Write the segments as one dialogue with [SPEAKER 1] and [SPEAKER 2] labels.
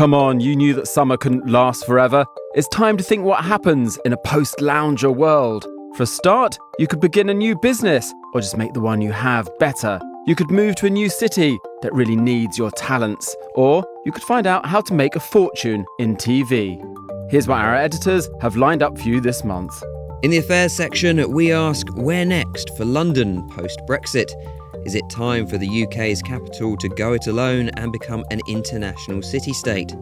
[SPEAKER 1] Come on, you knew that summer couldn't last forever. It's time to think what happens in a post lounger world. For a start, you could begin a new business or just make the one you have better. You could move to a new city that really needs your talents, or you could find out how to make a fortune in TV. Here's what our editors have lined up for you this month.
[SPEAKER 2] In the affairs section, we ask where next for London post Brexit? Is it time for the UK's capital to go it alone and become an international city state?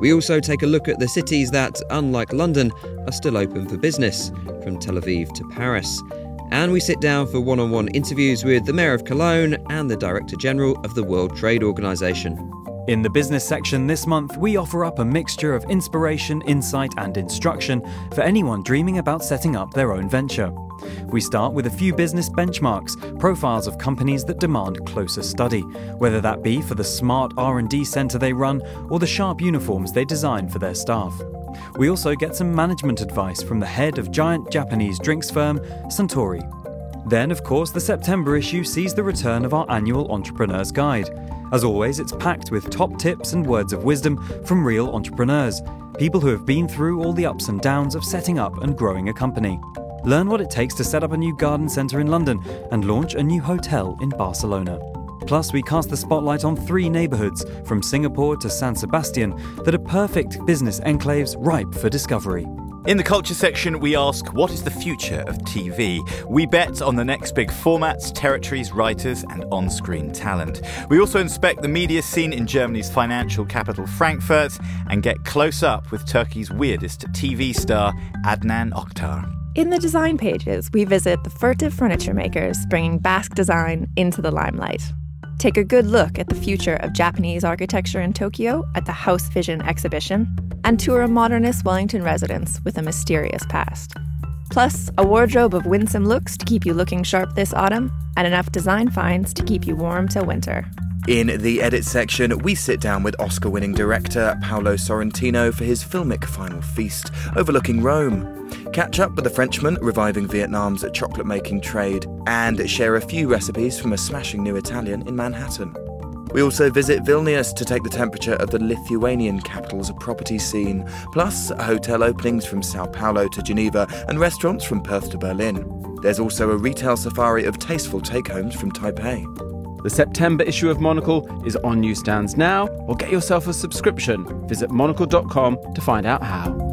[SPEAKER 2] We also take a look at the cities that, unlike London, are still open for business, from Tel Aviv to Paris. And we sit down for one on one interviews with the Mayor of Cologne and the Director General of the World Trade Organization.
[SPEAKER 3] In the business section this month, we offer up a mixture of inspiration, insight, and instruction for anyone dreaming about setting up their own venture. We start with a few business benchmarks, profiles of companies that demand closer study, whether that be for the smart R&D center they run or the sharp uniforms they design for their staff. We also get some management advice from the head of giant Japanese drinks firm Suntory. Then, of course, the September issue sees the return of our annual Entrepreneur's Guide. As always, it's packed with top tips and words of wisdom from real entrepreneurs, people who have been through all the ups and downs of setting up and growing a company. Learn what it takes to set up a new garden centre in London and launch a new hotel in Barcelona. Plus, we cast the spotlight on three neighbourhoods, from Singapore to San Sebastian, that are perfect business enclaves ripe for discovery.
[SPEAKER 4] In the culture section, we ask what is the future of TV? We bet on the next big formats, territories, writers, and on screen talent. We also inspect the media scene in Germany's financial capital, Frankfurt, and get close up with Turkey's weirdest TV star, Adnan Oktar.
[SPEAKER 5] In the design pages, we visit the furtive furniture makers bringing Basque design into the limelight. Take a good look at the future of Japanese architecture in Tokyo at the House Vision exhibition, and tour a modernist Wellington residence with a mysterious past. Plus, a wardrobe of winsome looks to keep you looking sharp this autumn, and enough design finds to keep you warm till winter.
[SPEAKER 6] In the edit section, we sit down with Oscar winning director Paolo Sorrentino for his filmic final feast overlooking Rome. Catch up with the Frenchman reviving Vietnam's chocolate making trade, and share a few recipes from a smashing new Italian in Manhattan. We also visit Vilnius to take the temperature of the Lithuanian capital's property scene, plus hotel openings from Sao Paulo to Geneva and restaurants from Perth to Berlin. There's also a retail safari of tasteful take homes from Taipei.
[SPEAKER 1] The September issue of Monocle is on newsstands now, or get yourself a subscription. Visit monocle.com to find out how.